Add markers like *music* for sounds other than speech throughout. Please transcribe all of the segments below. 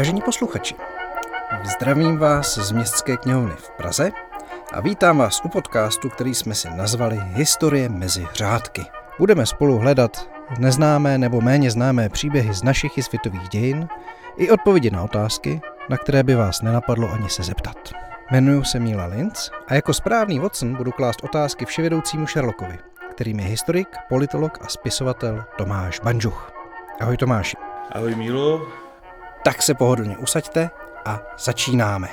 Vážení posluchači, zdravím vás z Městské knihovny v Praze a vítám vás u podcastu, který jsme si nazvali Historie mezi řádky. Budeme spolu hledat neznámé nebo méně známé příběhy z našich i světových dějin i odpovědi na otázky, na které by vás nenapadlo ani se zeptat. Jmenuji se Míla Linz a jako správný Watson budu klást otázky vševědoucímu Sherlockovi, kterým je historik, politolog a spisovatel Tomáš Banžuch. Ahoj Tomáši. Ahoj Mílo. Tak se pohodlně usaďte a začínáme.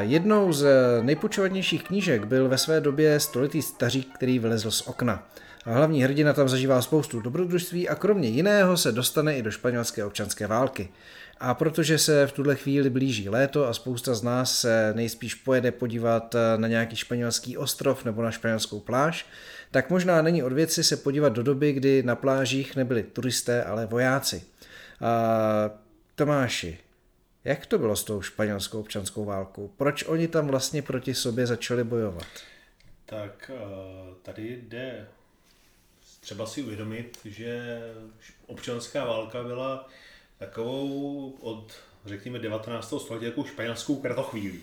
Jednou z nejpočovanějších knížek byl ve své době stolitý stařík, který vylezl z okna. A hlavní hrdina tam zažívá spoustu dobrodružství a kromě jiného se dostane i do španělské občanské války. A protože se v tuhle chvíli blíží léto a spousta z nás se nejspíš pojede podívat na nějaký španělský ostrov nebo na španělskou pláž, tak možná není od věci se podívat do doby, kdy na plážích nebyli turisté, ale vojáci. A Tomáši, jak to bylo s tou španělskou občanskou válkou? Proč oni tam vlastně proti sobě začali bojovat? Tak eh, tady jde třeba si uvědomit, že občanská válka byla takovou od, řekněme, 19. století jako španělskou kratochvílí.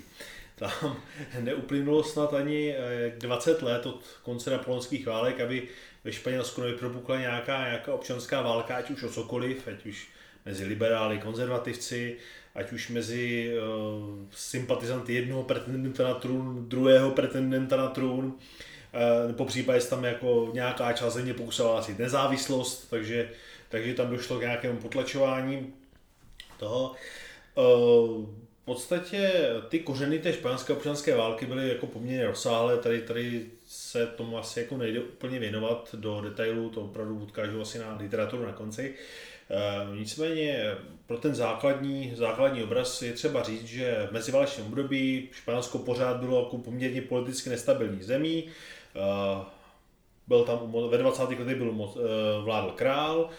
Tam *laughs* neuplynulo snad ani 20 eh, let od konce napoleonských válek, aby ve Španělsku nevypropukla nějaká, nějaká občanská válka, ať už o cokoliv, ať už mezi liberály, konzervativci, ať už mezi uh, sympatizanty jednoho pretendenta na trůn, druhého pretendenta na trůn, uh, po případě tam jako nějaká část země pokusila asi nezávislost, takže, takže tam došlo k nějakému potlačování toho. Uh, v podstatě ty kořeny té španělské občanské války byly jako poměrně rozsáhlé, tady, tady se tomu asi jako nejde úplně věnovat do detailů, to opravdu odkážu asi na literaturu na konci. E, nicméně pro ten základní, základní obraz je třeba říct, že v meziválečném období Španělsko pořád bylo jako poměrně politicky nestabilní zemí. E, byl tam, ve 20. letech byl moc, e, vládl král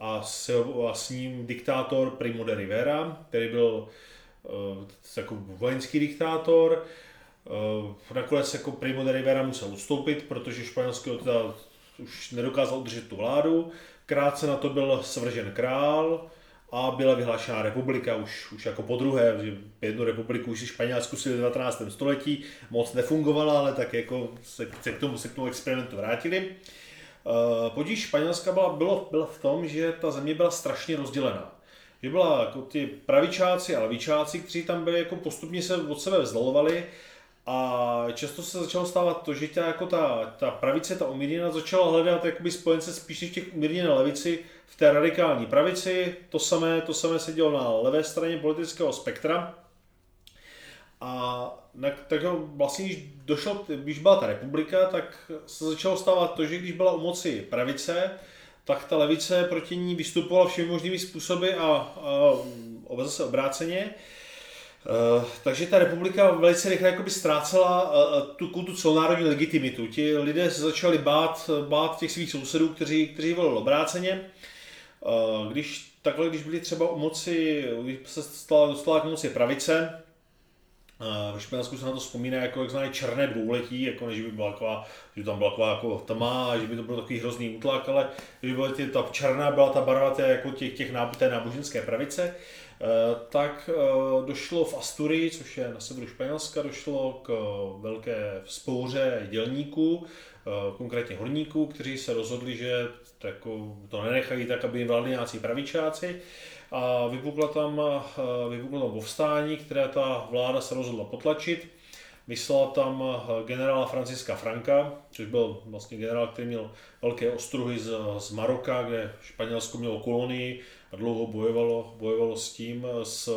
a s, a s ním diktátor Primo de Rivera, který byl jako vojenský diktátor. Nakonec jako Primo de Rivera musel ustoupit, protože Španělsko teda už nedokázal udržet tu vládu. Krátce na to byl svržen král a byla vyhlášená republika už, už jako po druhé, že jednu republiku už Španělsku si v 19. století moc nefungovala, ale tak jako se, se, k, tomu, se k tomu experimentu vrátili. Podíž Španělska byla, bylo, byla v tom, že ta země byla strašně rozdělená. Že byla jako ty pravičáci a levičáci, kteří tam byli jako postupně se od sebe vzdalovali a často se začalo stávat to, že ta, jako ta, ta pravice, ta umírněná, začala hledat jakoby spojence spíš než těch umírněné levici v té radikální pravici. To samé, to samé se dělo na levé straně politického spektra. A na, tak vlastně, když, došlo, když byla ta republika, tak se začalo stávat to, že když byla u moci pravice, tak ta levice proti ní vystupovala všemi možnými způsoby a, a zase obráceně. Uh, takže ta republika velice rychle jakoby ztrácela uh, tu, tu celonárodní legitimitu. Ti lidé se začali bát, bát těch svých sousedů, kteří, kteří volili obráceně. Uh, když takhle, když byli třeba u moci, když se stala, dostala k moci pravice, ve Španělsku se na to vzpomíná jako takzvané černé dvouletí, jako než by byla taková, že tam byla taková jako tma, že by to byl takový hrozný útlak, ale že by byla tě, ta černá byla ta barva té, jako těch, těch té náboženské pravice, eh, tak eh, došlo v Asturii, což je na severu Španělska, došlo k velké spouře dělníků, eh, konkrétně horníků, kteří se rozhodli, že to nenechají tak, aby jim vládli nějací pravičáci a vypukla tam, vypuklo tam povstání, které ta vláda se rozhodla potlačit. Vyslala tam generála Franciska Franka, což byl vlastně generál, který měl velké ostruhy z, z Maroka, kde Španělsko mělo kolonii a dlouho bojovalo, bojovalo s tím, s,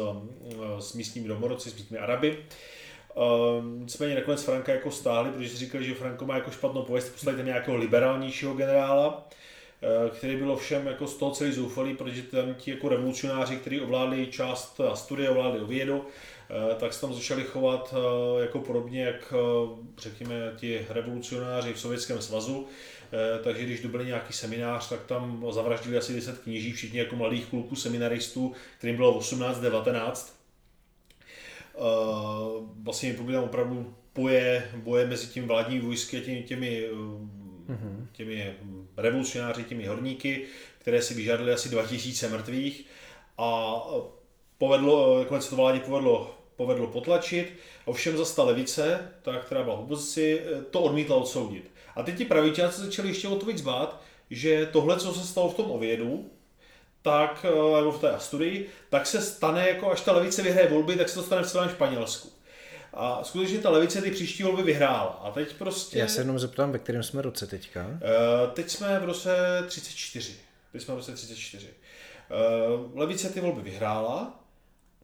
s místními domorodci, s místními Araby. Uh, nicméně nakonec Franka jako stáhli, protože říkali, že Franko má jako špatnou pověst, poslali tam nějakého liberálnějšího generála. Eh, který byl všem jako z toho celý zoufalý, protože tam ti jako revolucionáři, kteří ovládli část Astudie, ovládli Oviedo, eh, tak se tam začali chovat eh, jako podobně, jak řekněme ti revolucionáři v Sovětském svazu. Takže když dobili nějaký seminář, tak tam zavraždili asi 10 kněží, všichni jako mladých kluků seminaristů, kterým bylo 18-19. Vlastně byly tam opravdu boje, boje mezi tím vládními vojsky a těmi, těmi mm-hmm. těmi revolucionáři, těmi horníky, které si vyžádali asi 2000 mrtvých a povedlo, nakonec to vládě povedlo, povedlo potlačit, ovšem zase ta levice, ta, která byla v opozici, to odmítla odsoudit. A teď ti pravičáci začali ještě o to víc bát, že tohle, co se stalo v tom Ovědu, tak, eh, nebo v té studii, tak se stane, jako až ta levice vyhraje volby, tak se to stane v celém Španělsku. A skutečně ta levice ty příští volby vyhrála. A teď prostě... Já se jenom zeptám, ve kterém jsme roce teďka? Uh, teď jsme v roce 34. Teď jsme v roce 34. Uh, levice ty volby vyhrála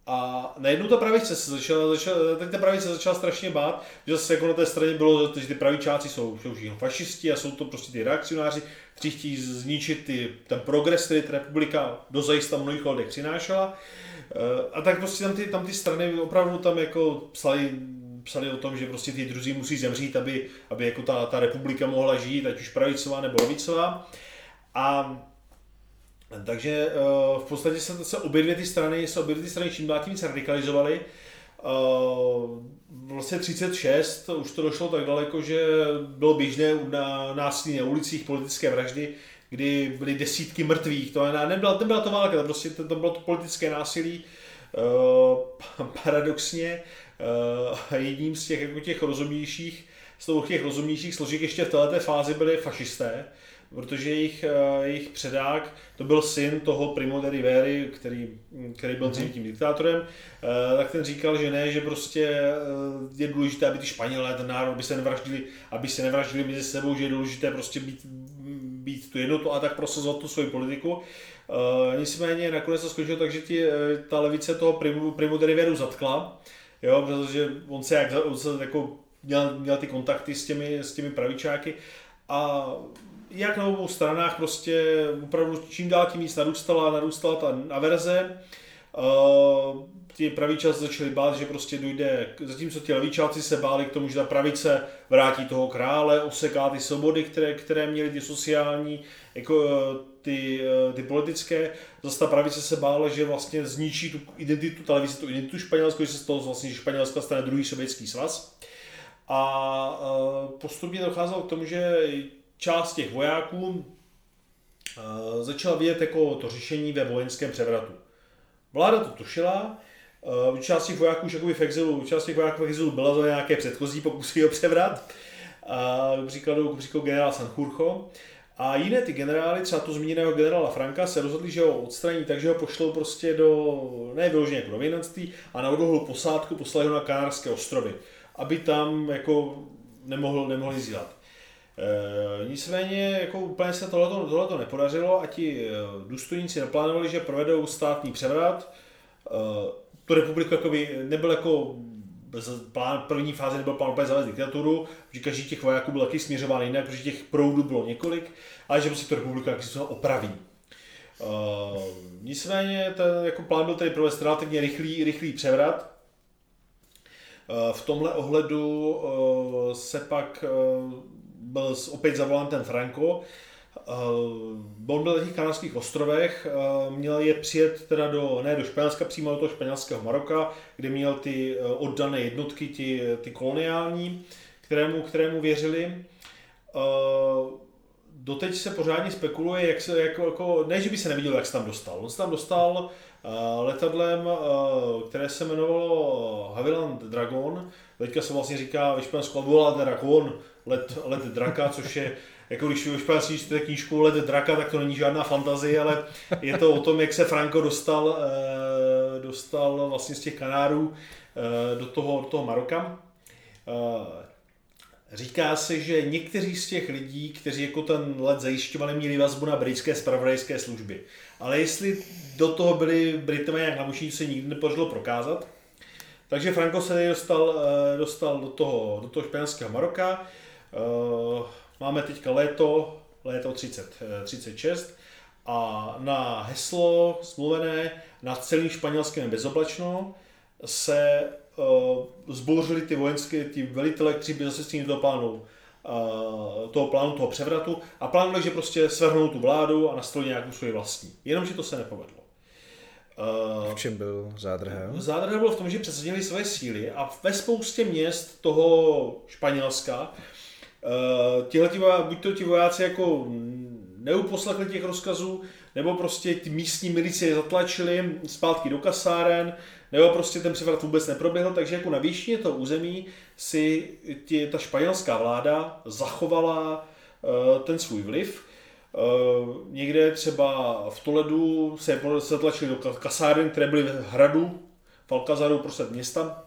a najednou ta pravice se začala, začala, teď ta pravice začala strašně bát, že zase jako na té straně bylo, že ty pravičáci jsou, jsou všichni fašisti a jsou to prostě ty reakcionáři, kteří chtějí zničit ty, ten progres, který ta republika do zajista mnohých lidech přinášela. Eh, a tak prostě tam ty, tam ty strany opravdu tam jako psali, psali o tom, že prostě ty druzí musí zemřít, aby, aby jako ta, ta republika mohla žít, ať už pravicová nebo levicová. A takže eh, v podstatě se, se obě dvě ty strany, se obě ty strany čím dál tím radikalizovaly. Uh, vlastně 36 už to došlo tak daleko, že bylo běžné na násilí na ulicích politické vraždy, kdy byly desítky mrtvých. To nebyla, nebyla to válka, to, prostě, to, to bylo to politické násilí. Uh, *laughs* paradoxně jedním z těch, jako těch rozumnějších, z těch rozumnějších složek ještě v této fázi byly fašisté, protože jejich, eh, jejich předák, to byl syn toho Primo de Riveri, který, který byl dřív mhm. tím diktátorem, eh, tak ten říkal, že ne, že prostě eh, je důležité, aby ty Španělé, ten národ, aby se nevraždili, aby se nevraždili mezi sebou, že je důležité prostě být, být tu jednotu a tak prosazovat tu svoji politiku. Nicméně nakonec to skončilo tak, že ti, ta levice toho Primo, Primo de Riveru zatkla, jo, protože on se, jak, on se jako měl, měl ty kontakty s těmi, s těmi pravičáky a jak na obou stranách prostě opravdu čím dál tím víc narůstala, narůstala ta averze. Uh, ti pravičáci začali bát, že prostě dojde, zatímco ti levičáci se báli k tomu, že ta pravice vrátí toho krále, oseká ty svobody, které, které měly ty sociální, jako eh, ty, eh, ty politické. Zase ta pravice se bála, že vlastně zničí tu identitu televize, tu identitu Španělsku, že se z toho vlastně, Španělska stane druhý sovětský svaz. A postupně docházelo k tomu, že část těch vojáků uh, začala vidět jako to řešení ve vojenském převratu. Vláda to tušila, uh, část těch vojáků už v exilu, část těch vojáků v exilu byla za nějaké předchozí pokusy o převrat, příkladu, příkladu generál Sanjurjo. A jiné ty generály, třeba to zmíněného generála Franka, se rozhodli, že ho odstraní, takže ho pošlou prostě do, ne vyloženě jako do věnanství, a na odlohlou posádku poslali ho na Kanárské ostrovy, aby tam jako nemohl, nemohl zílat. E, nicméně jako úplně se tohleto, tohleto nepodařilo a ti eh, důstojníci naplánovali, že provedou státní převrat. E, tu republiku jako by nebyl jako plán, první fáze nebyl plán úplně zavést diktaturu, že každý těch vojáků byl taky směřován jinak, protože těch proudů bylo několik, ale že prostě tu republiku jaký se opraví. Uh, nicméně ten jako plán byl tedy provést relativně rychlý, rychlý převrat. Uh, v tomhle ohledu uh, se pak uh, byl opět zavolán ten Franco. Uh, on byl na těch kanárských ostrovech, uh, měl je přijet teda do, ne do Španělska, přímo do toho španělského Maroka, kde měl ty uh, oddané jednotky, ty, ty koloniální, kterému, kterému věřili. Doteď se pořádně spekuluje, jak se, jako, jako, ne, že by se neviděl, jak se tam dostal. On se tam dostal letadlem, které se jmenovalo Havilland Dragon. Teďka se vlastně říká ve Španělsku Havilland Dragon, let, let draka, což je, jako když ve španělsky čtete knížku Let draka, tak to není žádná fantazie, ale je to o tom, jak se Franco dostal, eh, dostal vlastně z těch Kanárů eh, do toho, do toho Maroka. Eh, říká se, že někteří z těch lidí, kteří jako ten let zajišťovali, měli vazbu na britské spravodajské služby. Ale jestli do toho byli Britové nějak namušení, se nikdy nepodařilo prokázat. Takže Franco se dostal, dostal do toho, do toho španělského Maroka. Eh, máme teďka léto, léto 30, 36 eh, a na heslo smluvené na celý španělském bezoblačno se zbouřili ty vojenské, ty velitele, kteří by zase s tím toho plánu, toho plánu, toho převratu a plánovali, že prostě svrhnou tu vládu a nastolit nějakou svoji vlastní. Jenomže to se nepovedlo. Uh, v čem byl zádrhel? Zádrhel byl v tom, že přesadili své síly a ve spoustě měst toho Španělska tihleti, buď to ti vojáci jako neuposlechli těch rozkazů, nebo prostě ty místní milicie zatlačili zpátky do kasáren, nebo prostě ten převrat vůbec neproběhl, takže jako na výšině toho území si tě, ta španělská vláda zachovala uh, ten svůj vliv. Uh, někde třeba v Toledu se zatlačili do kasáren, které byly v hradu, v Alcazaru prostřed města.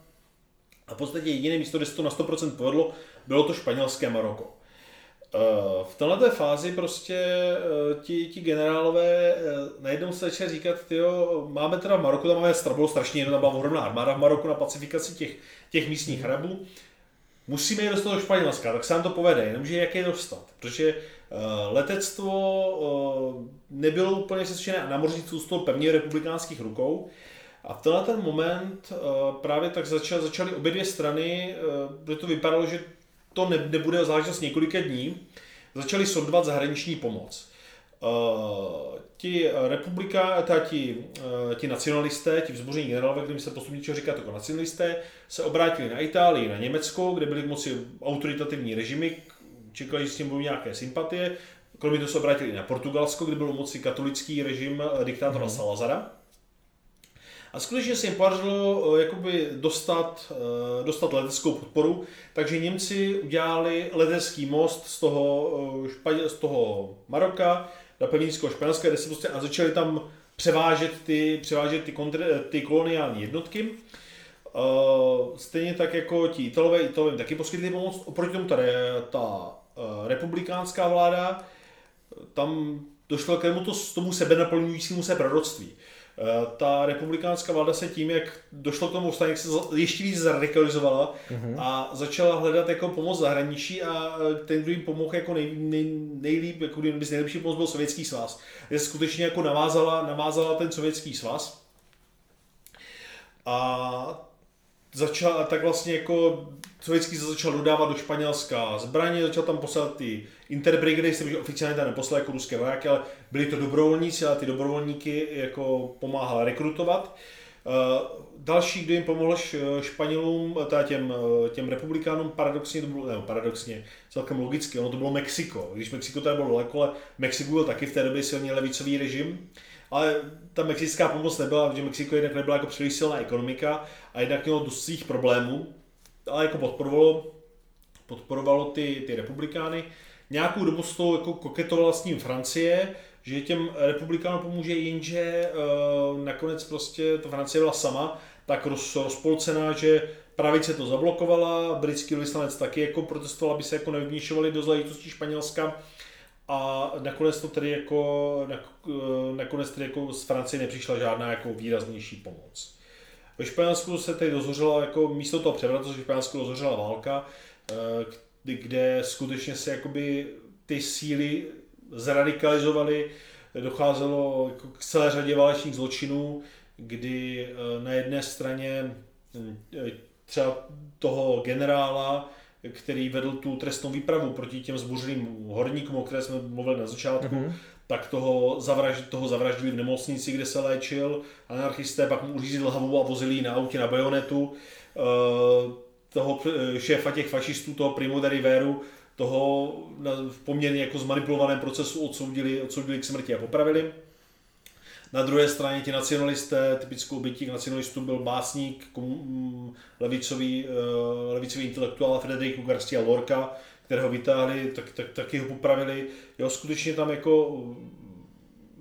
A v podstatě jediné místo, kde se to na 100% povedlo, bylo to španělské Maroko. Eh, v této fázi prostě eh, ti, ti generálové eh, najednou se začali říkat, tyjo, máme teda v Maroku, tam máme bylo strašně tam byla ohromná armáda v Maroku na pacifikaci těch, těch místních hrabů, musíme jít dostat do Španělska, tak se nám to povede, jenomže jak je dostat, protože letectvo nebylo úplně sestřené a námořnictví zůstalo pevně republikánských rukou, a v tenhle ten moment právě tak začal, začaly obě dvě strany, protože to vypadalo, že to ne, nebude záležitost několika dní, začali sondovat zahraniční pomoc. Uh, ti republika, ta, ti, uh, ti nacionalisté, ti vzboření generálové, kterým se postupně čeho říkat jako nacionalisté, se obrátili na Itálii, na Německo, kde byly k moci autoritativní režimy, čekali, že s tím budou nějaké sympatie. Kromě toho se obrátili na Portugalsko, kde byl moci katolický režim eh, diktátora mm. Salazara. A skutečně se jim podařilo eh, jakoby dostat, eh, dostat leteckou podporu, takže Němci udělali letecký most z toho, eh, z toho Maroka na pevninského Španělska, kde se prostě a začali tam převážet ty, převážet ty, kontr, ty koloniální jednotky. Uh, stejně tak jako ti Italové, Italové taky poskytli pomoc. Oproti tomu ta, ta uh, republikánská vláda, tam došlo k tomu, to, tomu sebenaplňujícímu se proroctví. Eh, ta republikánská vláda se tím, jak došlo k tomu vstání, se ještě víc zradikalizovala mm-hmm. a začala hledat jako pomoc zahraničí a eh, ten, kdo jim pomohl jako nej, nej, nejlíp, jako nejlepší pomoc byl Sovětský svaz. Je skutečně jako navázala, navázala ten Sovětský svaz. A začal, tak vlastně jako sovětský se začal dodávat do Španělska zbraně, začal tam poslat ty interbrigady, se oficiálně tam neposlal jako ruské vojáky, ale byli to dobrovolníci a ty dobrovolníky jako pomáhal rekrutovat. Uh, další, kdo jim pomohl Španělům, teda těm, těm republikánům, paradoxně to bylo, ne, paradoxně, celkem logicky, ono to bylo Mexiko. Když Mexiko tady bylo daleko, ale Mexiko byl taky v té době silně levicový režim. Ale ta mexická pomoc nebyla, protože Mexiko jednak nebyla jako příliš silná ekonomika a jednak mělo dost svých problémů, ale jako podporovalo, podporovalo ty, ty republikány. Nějakou dobu s tou jako koketovala s ním Francie, že těm republikánům pomůže, jenže uh, nakonec prostě ta Francie byla sama tak roz, rozpolcená, že pravice to zablokovala, britský vyslanec taky jako protestoval, aby se jako nevměšovali do záležitostí Španělska a nakonec to tedy jako, eh, nakonec tedy jako z Francie nepřišla žádná jako výraznější pomoc. Ve Španělsku se tedy dozořila, jako místo toho převratu ve Španělsku dozořila válka, eh, kde skutečně se jakoby ty síly zradikalizovaly, docházelo jako k celé řadě válečných zločinů, kdy eh, na jedné straně hm, třeba toho generála, který vedl tu trestnou výpravu proti těm zbuřeným horníkům, o které jsme mluvili na začátku, mm-hmm. tak toho, zavraž, toho zavraždili v nemocnici, kde se léčil. Anarchisté pak mu uřízli hlavu a vozili na autě na bajonetu. E, toho šéfa těch fašistů, toho Primo de Riveru, toho v poměrně jako zmanipulovaném procesu odsoudili, odsoudili k smrti a popravili. Na druhé straně ti nacionalisté, typickou obětí nacionalistů byl básník, mm, levicový, eh, levicový intelektuál Federico Garcia Lorca, kterého vytáhli, tak, tak, taky ho popravili. Jo, skutečně tam jako mm,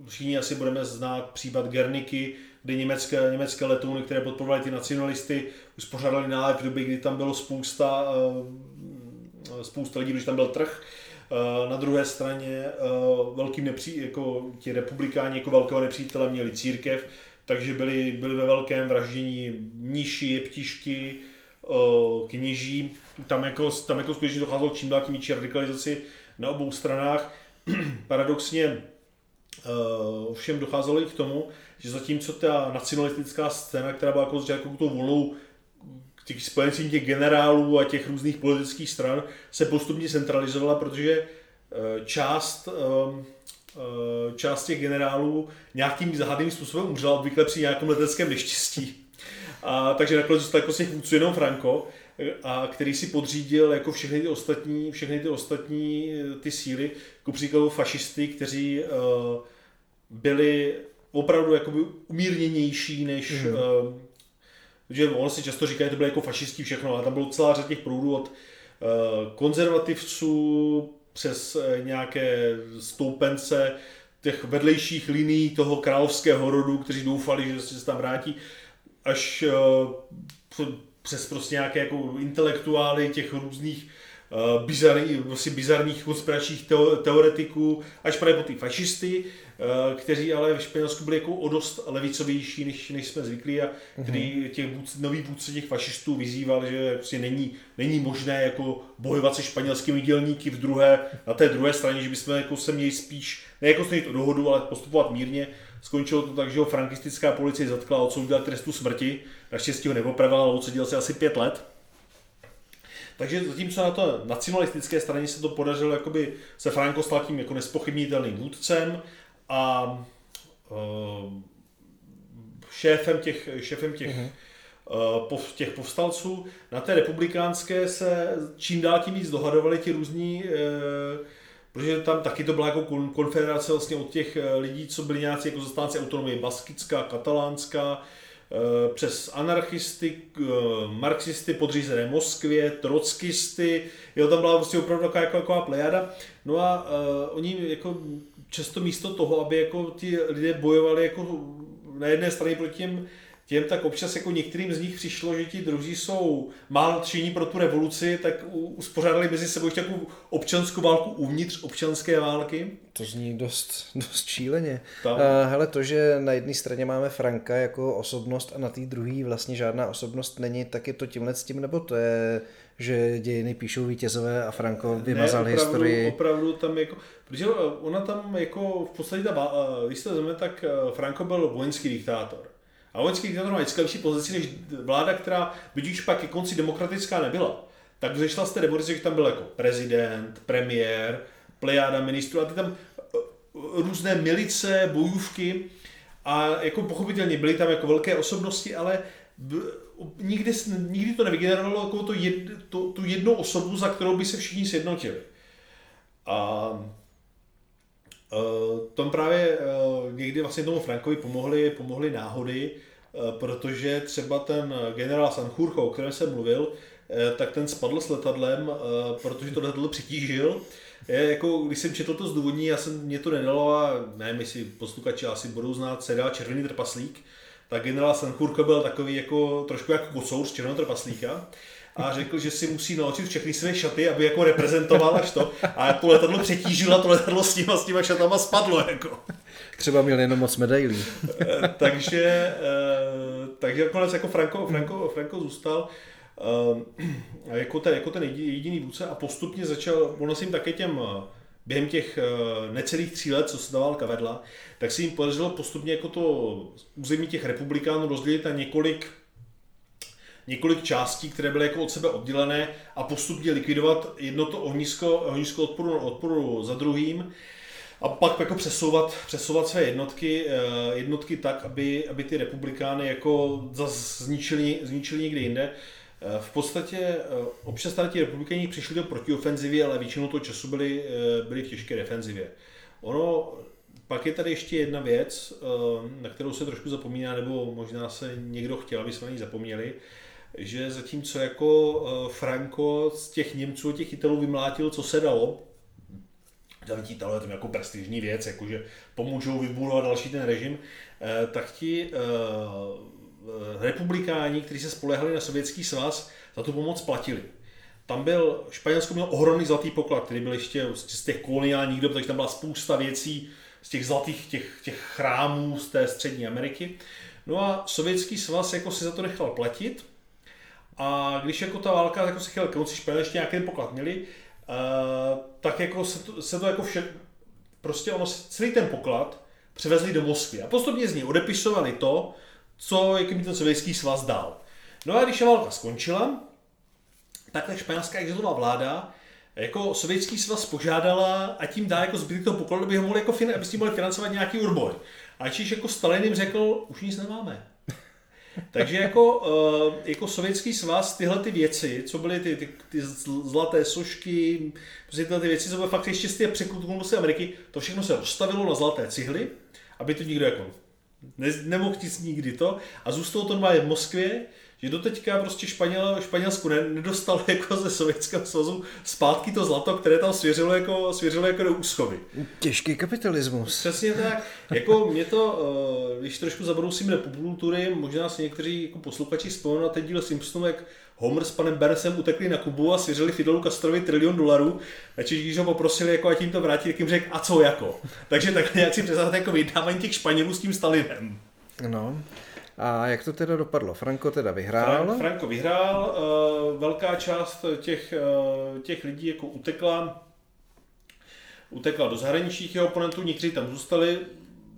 všichni asi budeme znát případ Gerniky, kde německé, německé letouny, které podporovaly ty nacionalisty, uspořádali nálet v době, kdy tam bylo spousta, eh, spousta lidí, když tam byl trh, na druhé straně eh, velkým nepří, jako ti republikáni jako velkého nepřítele měli církev, takže byli, byli ve velkém vraždění mniši, jeptišky, eh, kněží. Tam jako, tam jako skutečně docházelo čím dál tím větší radikalizaci na obou stranách. *clears throat* Paradoxně všem docházelo i k tomu, že zatímco ta nacionalistická scéna, která byla jako, jako tou volnou těch spojencím těch generálů a těch různých politických stran se postupně centralizovala, protože eh, část, ehm, eh, část těch generálů nějakým záhadným způsobem umřela obvykle při nějakém leteckém neštěstí. A, takže nakonec zůstal jako z těch vůdců jenom Franco. a který si podřídil jako všechny ty ostatní, všechny ty ostatní ty síly, jako příkladu fašisty, kteří byli opravdu jakoby umírněnější než mm. Uh, že ono si často říká, že to bylo jako fašistí všechno, ale tam bylo celá řada těch proudů od uh, konzervativců přes uh, nějaké stoupence těch vedlejších liní toho královského rodu, kteří doufali, že se tam vrátí, až uh, přes prostě nějaké jako intelektuály těch různých uh, bizarní, prostě bizarních konspiračních teoretiků, až právě po ty fašisty, uh, kteří ale ve Španělsku byli jako o dost levicovější, než, než jsme zvyklí a mm-hmm. který těch nový vůdce těch fašistů vyzýval, že prostě není, není možné jako bojovat se španělskými dělníky v druhé, na té druhé straně, že bychom jako se měli spíš, ne jako snít o dohodu, ale postupovat mírně. Skončilo to tak, že ho frankistická policie zatkla a odsoudila k trestu smrti. Naštěstí ho nepopravila, ale odseděl se asi pět let. Takže zatímco na to nacionalistické straně se to podařilo jakoby se Franco stal tím jako nespochybnitelným vůdcem a uh, šéfem těch, šéfem těch, uh-huh. uh, těch povstalců. Na té republikánské se čím dál tím víc dohadovali ti různí uh, protože tam taky to byla jako konfederace vlastně od těch lidí, co byli nějací jako zastánci autonomie baskická, katalánská, Eh, přes anarchisty, eh, marxisty podřízené Moskvě, trockisty, jo, tam byla prostě opravdu taková, jako, taková plejada. No a uh, oni jako často místo toho, aby jako ti lidé bojovali jako na jedné straně proti těm těm tak občas jako některým z nich přišlo, že ti druzí jsou málo tříní pro tu revoluci, tak uspořádali mezi sebou ještě takovou občanskou válku uvnitř občanské války. To zní dost, *laughs* dost šíleně. Tam. A, hele, to, že na jedné straně máme Franka jako osobnost a na té druhé vlastně žádná osobnost není, tak je to tímhle s tím, nebo to je, že dějiny píšou vítězové a Franko vymazal ne, opravdu, historii. opravdu tam jako, protože ona tam jako v podstatě ta, když se tak eh, Franco byl vojenský diktátor. A vojenský diktátor má vždycky lepší pozici než vláda, která, byť už pak ke konci demokratická nebyla, tak vzešla z té revoluce, že tam byl jako prezident, premiér, plejáda ministrů a ty tam eh, různé milice, bojůvky a jako pochopitelně byly tam jako velké osobnosti, ale nikdy, nikdy to nevygenerovalo jako to jed, to, tu jednu osobu, za kterou by se všichni sjednotili. A Uh, tom právě uh, někdy vlastně tomu Frankovi pomohly, pomohly náhody, uh, protože třeba ten generál Sanchurcho, o kterém jsem mluvil, tak ten spadl s letadlem, protože to letadlo přitížil. Je, jako, když jsem četl to zdůvodní, já jsem, mě to nedalo a nevím, jestli posluchači asi budou znát seriál Červený trpaslík, tak generál Sanchurcho byl takový jako trošku jako kocour z Červeného trpaslíka a řekl, že si musí naučit všechny své šaty, aby jako reprezentoval až to. A to letadlo přetížilo, to letadlo s těma, s těma šatama spadlo. Jako. Třeba měl jenom moc medailí. Eh, takže, eh, takže nakonec jako Franco, Franco, Franco zůstal eh, jako ten, jako ten jediný vůdce a postupně začal, ono si jim také těm během těch necelých tří let, co se ta válka vedla, tak se jim podařilo postupně jako to území těch republikánů rozdělit na několik několik částí, které byly jako od sebe oddělené a postupně likvidovat jedno to ohnisko, ohnisko odporu, odporu za druhým a pak jako přesouvat, přesouvat své jednotky, eh, jednotky tak, aby, aby ty republikány jako zničili, zničili někde jinde. Eh, v podstatě eh, občas tady ti republikáni přišli do protiofenzivy, ale většinou toho času byli, byli v těžké defenzivě. Ono, pak je tady ještě jedna věc, na kterou se trošku zapomíná, nebo možná se někdo chtěl, aby jsme na ní zapomněli že zatímco jako eh, Franco z těch Němců, těch Italů vymlátil, co se dalo, tam ti Italové to jako prestižní věc, jakože pomůžou vybudovat další ten režim, eh, tak ti uh, republikáni, kteří se spolehali na sovětský svaz, za tu pomoc platili. Tam byl, Španělsko měl ohromný zlatý poklad, který byl ještě z těch koloniálních dob, takže tam byla spousta věcí z těch zlatých těch, těch chrámů z té střední Ameriky. No a sovětský svaz jako si za to nechal platit a když jako ta válka jako se chtěla konci Španělé ještě nějaký poklad měli, uh, tak jako se to, se to jako vše, prostě ono celý ten poklad převezli do Moskvy a postupně z ní odepisovali to, co jak mi ten sovětský svaz dal. No a když válka skončila, tak ta španělská exilová vláda jako sovětský svaz požádala a tím dá jako zbytek toho pokladu, aby, ho mohli jako, aby s tím mohli financovat nějaký urboj. A Číš jako Stalin jim řekl, už nic nemáme. Takže jako, eh, jako sovětský svaz tyhle ty věci, co byly ty, ty, ty zlaté sošky, prostě tyhle ty věci, co byly fakt ještě z té překutnosti Ameriky, to všechno se rozstavilo na zlaté cihly, aby to nikdo jako ne, nemohl nic nikdy to. A zůstalo to normálně v Moskvě, že doteďka prostě Španěl, Španělsku nedostalo *laughs* jako ze Sovětského svazu zpátky to zlato, které tam svěřilo jako, svěřilo jako do úschovy. Těžký kapitalismus. Přesně tak. Jako mě to, eh, když trošku zabrousíme do popultury, možná si někteří jako posluchači vzpomenou na ten díl Simpsonů, jak Homer s panem Bernesem utekli na Kubu a svěřili Fidelu Castrovi trilion dolarů, takže když ho poprosili, jako ať jim to vrátí, tak jim řekl, a co jako. Takže tak nějak si představte jako vydávání těch Španělů s tím Stalinem. No, a jak to teda dopadlo? Franco teda vyhrál? Frank, Franco vyhrál, uh, velká část těch, uh, těch lidí jako utekla, utekla do zahraničních jeho oponentů, někteří tam zůstali,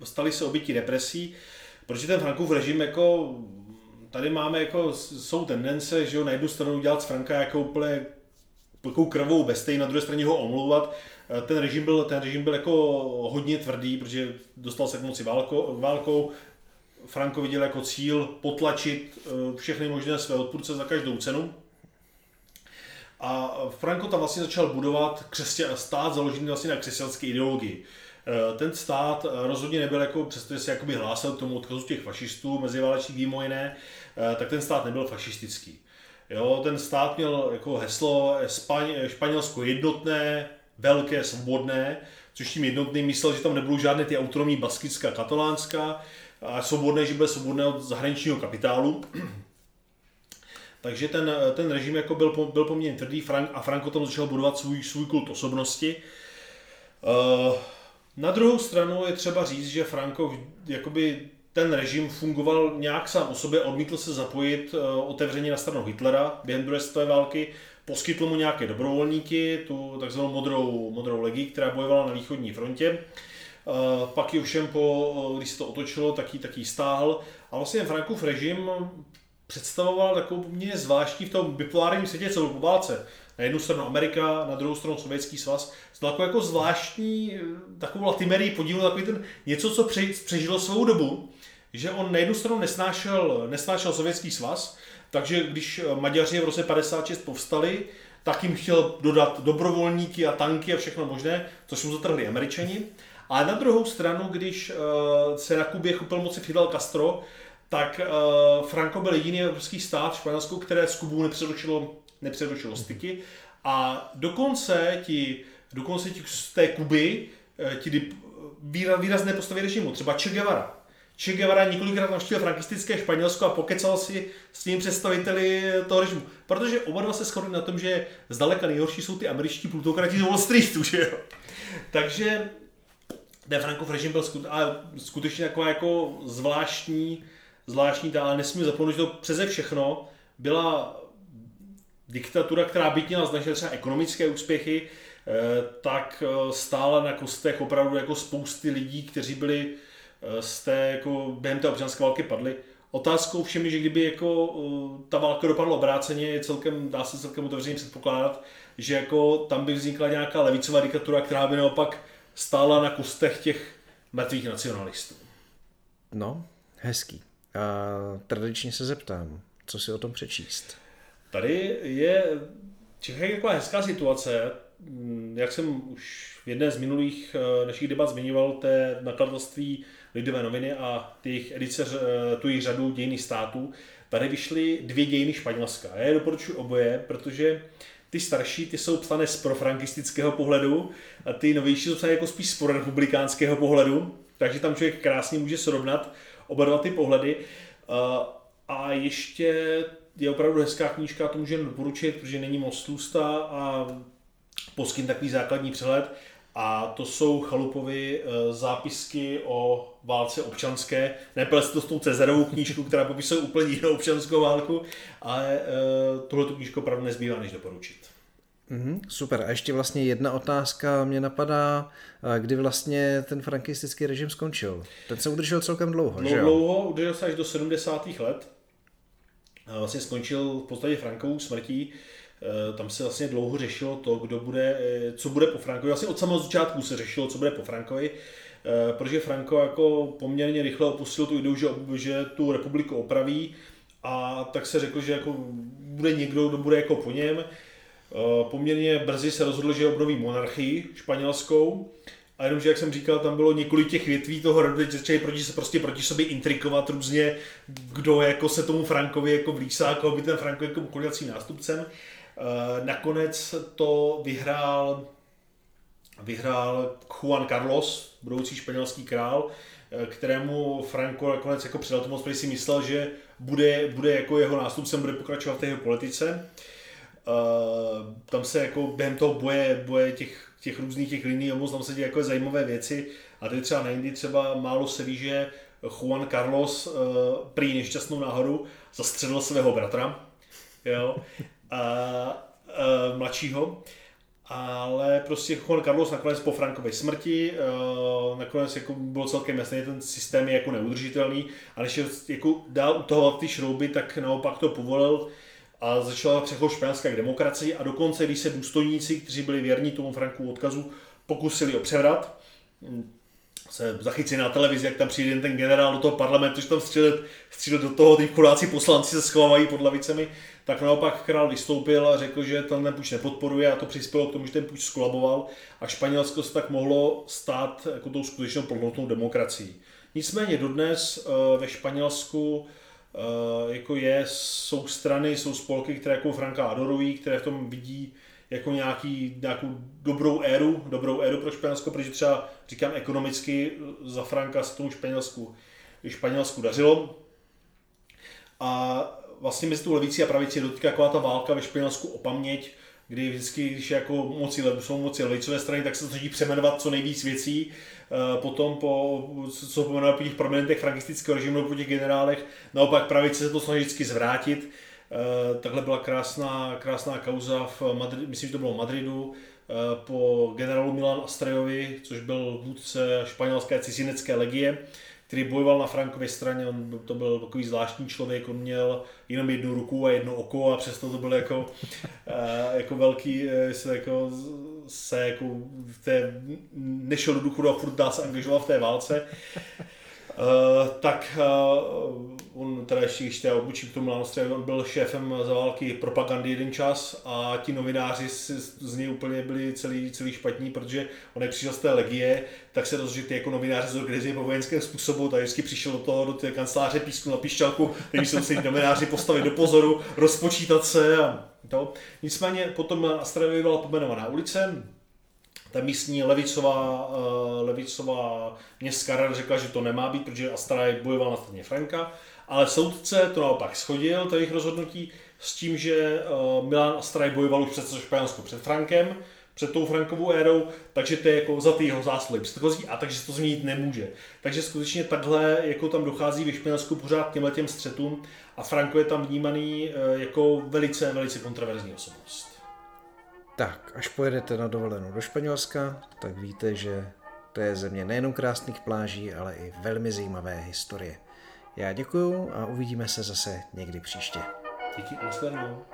stali se obětí represí, protože ten Frankův režim jako, tady máme jako, jsou tendence, že jo, na jednu stranu dělat z Franka jako úplně takovou krvou bestej, na druhé straně ho omlouvat. Eh, ten režim byl, ten režim byl jako hodně tvrdý, protože dostal se k moci válko, válkou, Franco viděl jako cíl potlačit eh, všechny možné své odpůrce za každou cenu. A Franco tam vlastně začal budovat křesťan, stát založený vlastně na křesťanské ideologii. Eh, ten stát rozhodně nebyl jako, přestože se jakoby hlásil k tomu odkazu těch fašistů, meziválečných mimo jiné, eh, tak ten stát nebyl fašistický. Jo, ten stát měl jako heslo Španělsko jednotné, velké, svobodné, což tím jednotným myslel, že tam nebudou žádné ty autonomní baskická, katalánská, a svobodné, že bude svobodné od zahraničního kapitálu. Takže ten, ten režim jako byl, byl poměrně tvrdý Frank, a Franco tam začal budovat svůj, svůj kult osobnosti. Uh, na druhou stranu je třeba říct, že Franco jakoby ten režim fungoval nějak sám o sobě, odmítl se zapojit uh, otevřeně na stranu Hitlera během druhé světové války, poskytl mu nějaké dobrovolníky, tu takzvanou modrou, modrou legii, která bojovala na východní frontě. Uh, pak ji ovšem, po, když se to otočilo, tak ji, tak ji stáhl. A vlastně Frankův režim představoval takovou poměrně zvláštní v tom bipolárním světě, co po válce. Na jednu stranu Amerika, na druhou stranu Sovětský svaz. To jako, jako zvláštní, takovou latimerii podíl, takový ten něco, co pře, přežilo svou dobu, že on na jednu stranu nesnášel, nesnášel Sovětský svaz, takže když Maďaři v roce 56 povstali, tak jim chtěl dodat dobrovolníky a tanky a všechno možné, což mu zatrhli Američani. Ale na druhou stranu, když uh, se na Kubě chopil moci Fidel Castro, tak uh, Franco byl jediný evropský stát, Španělsku, které s Kubou nepřerušilo, nepřerušilo styky. A dokonce ti, dokonce ti z té Kuby eh, ti výrazné postavy režimu, třeba Che Guevara. Che Guevara několikrát navštívil frankistické Španělsko a pokecal si s tím představiteli toho režimu. Protože oba dva se shodli na tom, že zdaleka nejhorší jsou ty američtí plutokrati z Wall Streetu, že jo. Takže ten Frankov režim byl skut, ale skutečně taková jako zvláštní, zvláštní, ale nesmím zapomenout, že to přeze všechno byla diktatura, která byť měla značné třeba ekonomické úspěchy, eh, tak eh, stála na kostech opravdu jako spousty lidí, kteří byli eh, z té, jako během té občanské války padli. Otázkou všem je, že kdyby jako ta válka dopadla obráceně, je celkem, dá se celkem otevřeně předpokládat, že jako tam by vznikla nějaká levicová diktatura, která by naopak stála na kostech těch mrtvých nacionalistů. No, hezký. A tradičně se zeptám, co si o tom přečíst? Tady je Čechách jako hezká situace, jak jsem už v jedné z minulých eh, našich debat zmiňoval, té nakladatelství Lidové noviny a těch edice, eh, tu jejich řadu dějných států, tady vyšly dvě dějiny Španělska. Já je doporučuji oboje, protože ty starší, ty jsou psané z profrankistického pohledu a ty novější jsou psané jako spíš z prorepublikánského pohledu, takže tam člověk krásně může srovnat oba dva ty pohledy. A ještě je opravdu hezká knížka, to můžeme doporučit, protože není moc tlustá a poskytne takový základní přehled. A to jsou Chalupovy e, zápisky o válce občanské. Neplně to s tou Cezarovou knížku, která popisuje úplně jinou občanskou válku, ale e, tuhle knížku opravdu nezbývá než doporučit. Mm-hmm, super. A ještě vlastně jedna otázka mě napadá, kdy vlastně ten frankistický režim skončil. Ten se udržel celkem dlouho, že jo? Dlouho, udržel se až do 70. let. Vlastně skončil v podstatě Frankovou smrtí. Tam se vlastně dlouho řešilo to, kdo bude, e, co bude po Frankovi. Vlastně od samého začátku se řešilo, co bude po Frankovi. protože Franco jako poměrně rychle opustil tu ideu, že, že tu republiku opraví a tak se řekl, že jako bude někdo, kdo bude jako po něm. Poměrně brzy se rozhodl, že obnoví monarchii španělskou a jenomže, jak jsem říkal, tam bylo několik těch větví toho rodu, že začali proti se prostě proti sobě intrikovat různě, kdo jako se tomu Frankovi jako blísá, koho by ten Franko jako nástupcem. Eh, nakonec to vyhrál vyhrál Juan Carlos, budoucí španělský král, eh, kterému Franco nakonec jako předal tu moc, si myslel, že bude, bude jako jeho nástupcem, bude pokračovat v té jeho politice. Uh, tam se jako během toho boje, boje těch těch různých těch liní moc tam se dějí jako zajímavé věci. A tady třeba na Indii třeba málo se ví, že Juan Carlos prý nešťastnou náhodou zastřelil svého bratra, jo, a, uh, mladšího. Ale prostě Juan Carlos nakonec po Frankově smrti, nakonec jako bylo celkem jasné, ten systém je jako neudržitelný a než jako dál utahovat ty šrouby, tak naopak to povolil a začala přechod španělská k demokracii a dokonce, když se důstojníci, kteří byli věrní tomu Franku odkazu, pokusili o převrat, se zachytili na televizi, jak tam přijde ten generál do toho parlamentu, že tam střílet, střílet do toho, ty chudáci poslanci se schovávají pod lavicemi, tak naopak král vystoupil a řekl, že ten půjč nepodporuje a to přispělo k tomu, že ten půjč skolaboval a Španělsko se tak mohlo stát jako tou skutečnou plnotnou demokracií. Nicméně dodnes eh, ve Španělsku Eh, jako je, jsou strany, jsou spolky, které jako Franka adorují, které v tom vidí jako nějaký, nějakou dobrou éru, dobrou éru pro Španělsko, protože třeba říkám ekonomicky za Franka se tomu Španělsku, Španělsku dařilo. A vlastně mezi tou levicí a pravicí dotýká taková ta válka ve Španělsku o paměť, kdy vždycky, když jako moci, jsou moci levicové strany, tak se snaží přeměnovat co nejvíc věcí. Eh, potom, po, co pomenovat po těch prominentech frankistického režimu po těch generálech, naopak pravice se to snaží vždycky zvrátit. Eh, takhle byla krásná, krásná kauza v Madrid, myslím, že to bylo v Madridu, eh, po generálu Milan Astrajovi, což byl vůdce španělské cizinecké legie, který bojoval na Frankově straně, on to byl takový zvláštní člověk, on měl jenom jednu ruku a jedno oko a přesto to byl jako, *laughs* eh, jako velký, eh, se, jako, se jako v té, nešel do důchodu a furt dá se angažoval v té válce. Uh, tak uh, on teda ještě, když teda odbučím k tomu Lanostře, on byl šéfem za války propagandy jeden čas a ti novináři z, z něj úplně byli celý, celý špatní, protože on jak přišel z té legie, tak se rozhodl, že ty jako novináři zorganizují po vojenském způsobu, tak vždycky přišel do toho, do té kanceláře písku na píšťalku, který se museli novináři postavit do pozoru, rozpočítat se a to. Nicméně potom Astrajovi byla pomenovaná ulice, ta místní levicová, uh, levicová městská rada řekla, že to nemá být, protože Astraj bojoval na straně Franka, ale soudce to naopak schodil, to jejich rozhodnutí, s tím, že uh, Milan Astraj bojoval už před Španělsku před Frankem, před tou Frankovou érou, takže to je jako za ty jeho zásluhy předchozí a takže se to změnit nemůže. Takže skutečně takhle jako tam dochází ve Španělsku pořád těmhle těm střetům a Franko je tam vnímaný uh, jako velice, velice kontroverzní osobnost. Tak, až pojedete na dovolenou do Španělska, tak víte, že to je země nejenom krásných pláží, ale i velmi zajímavé historie. Já děkuju a uvidíme se zase někdy příště. Díky, nashledanou.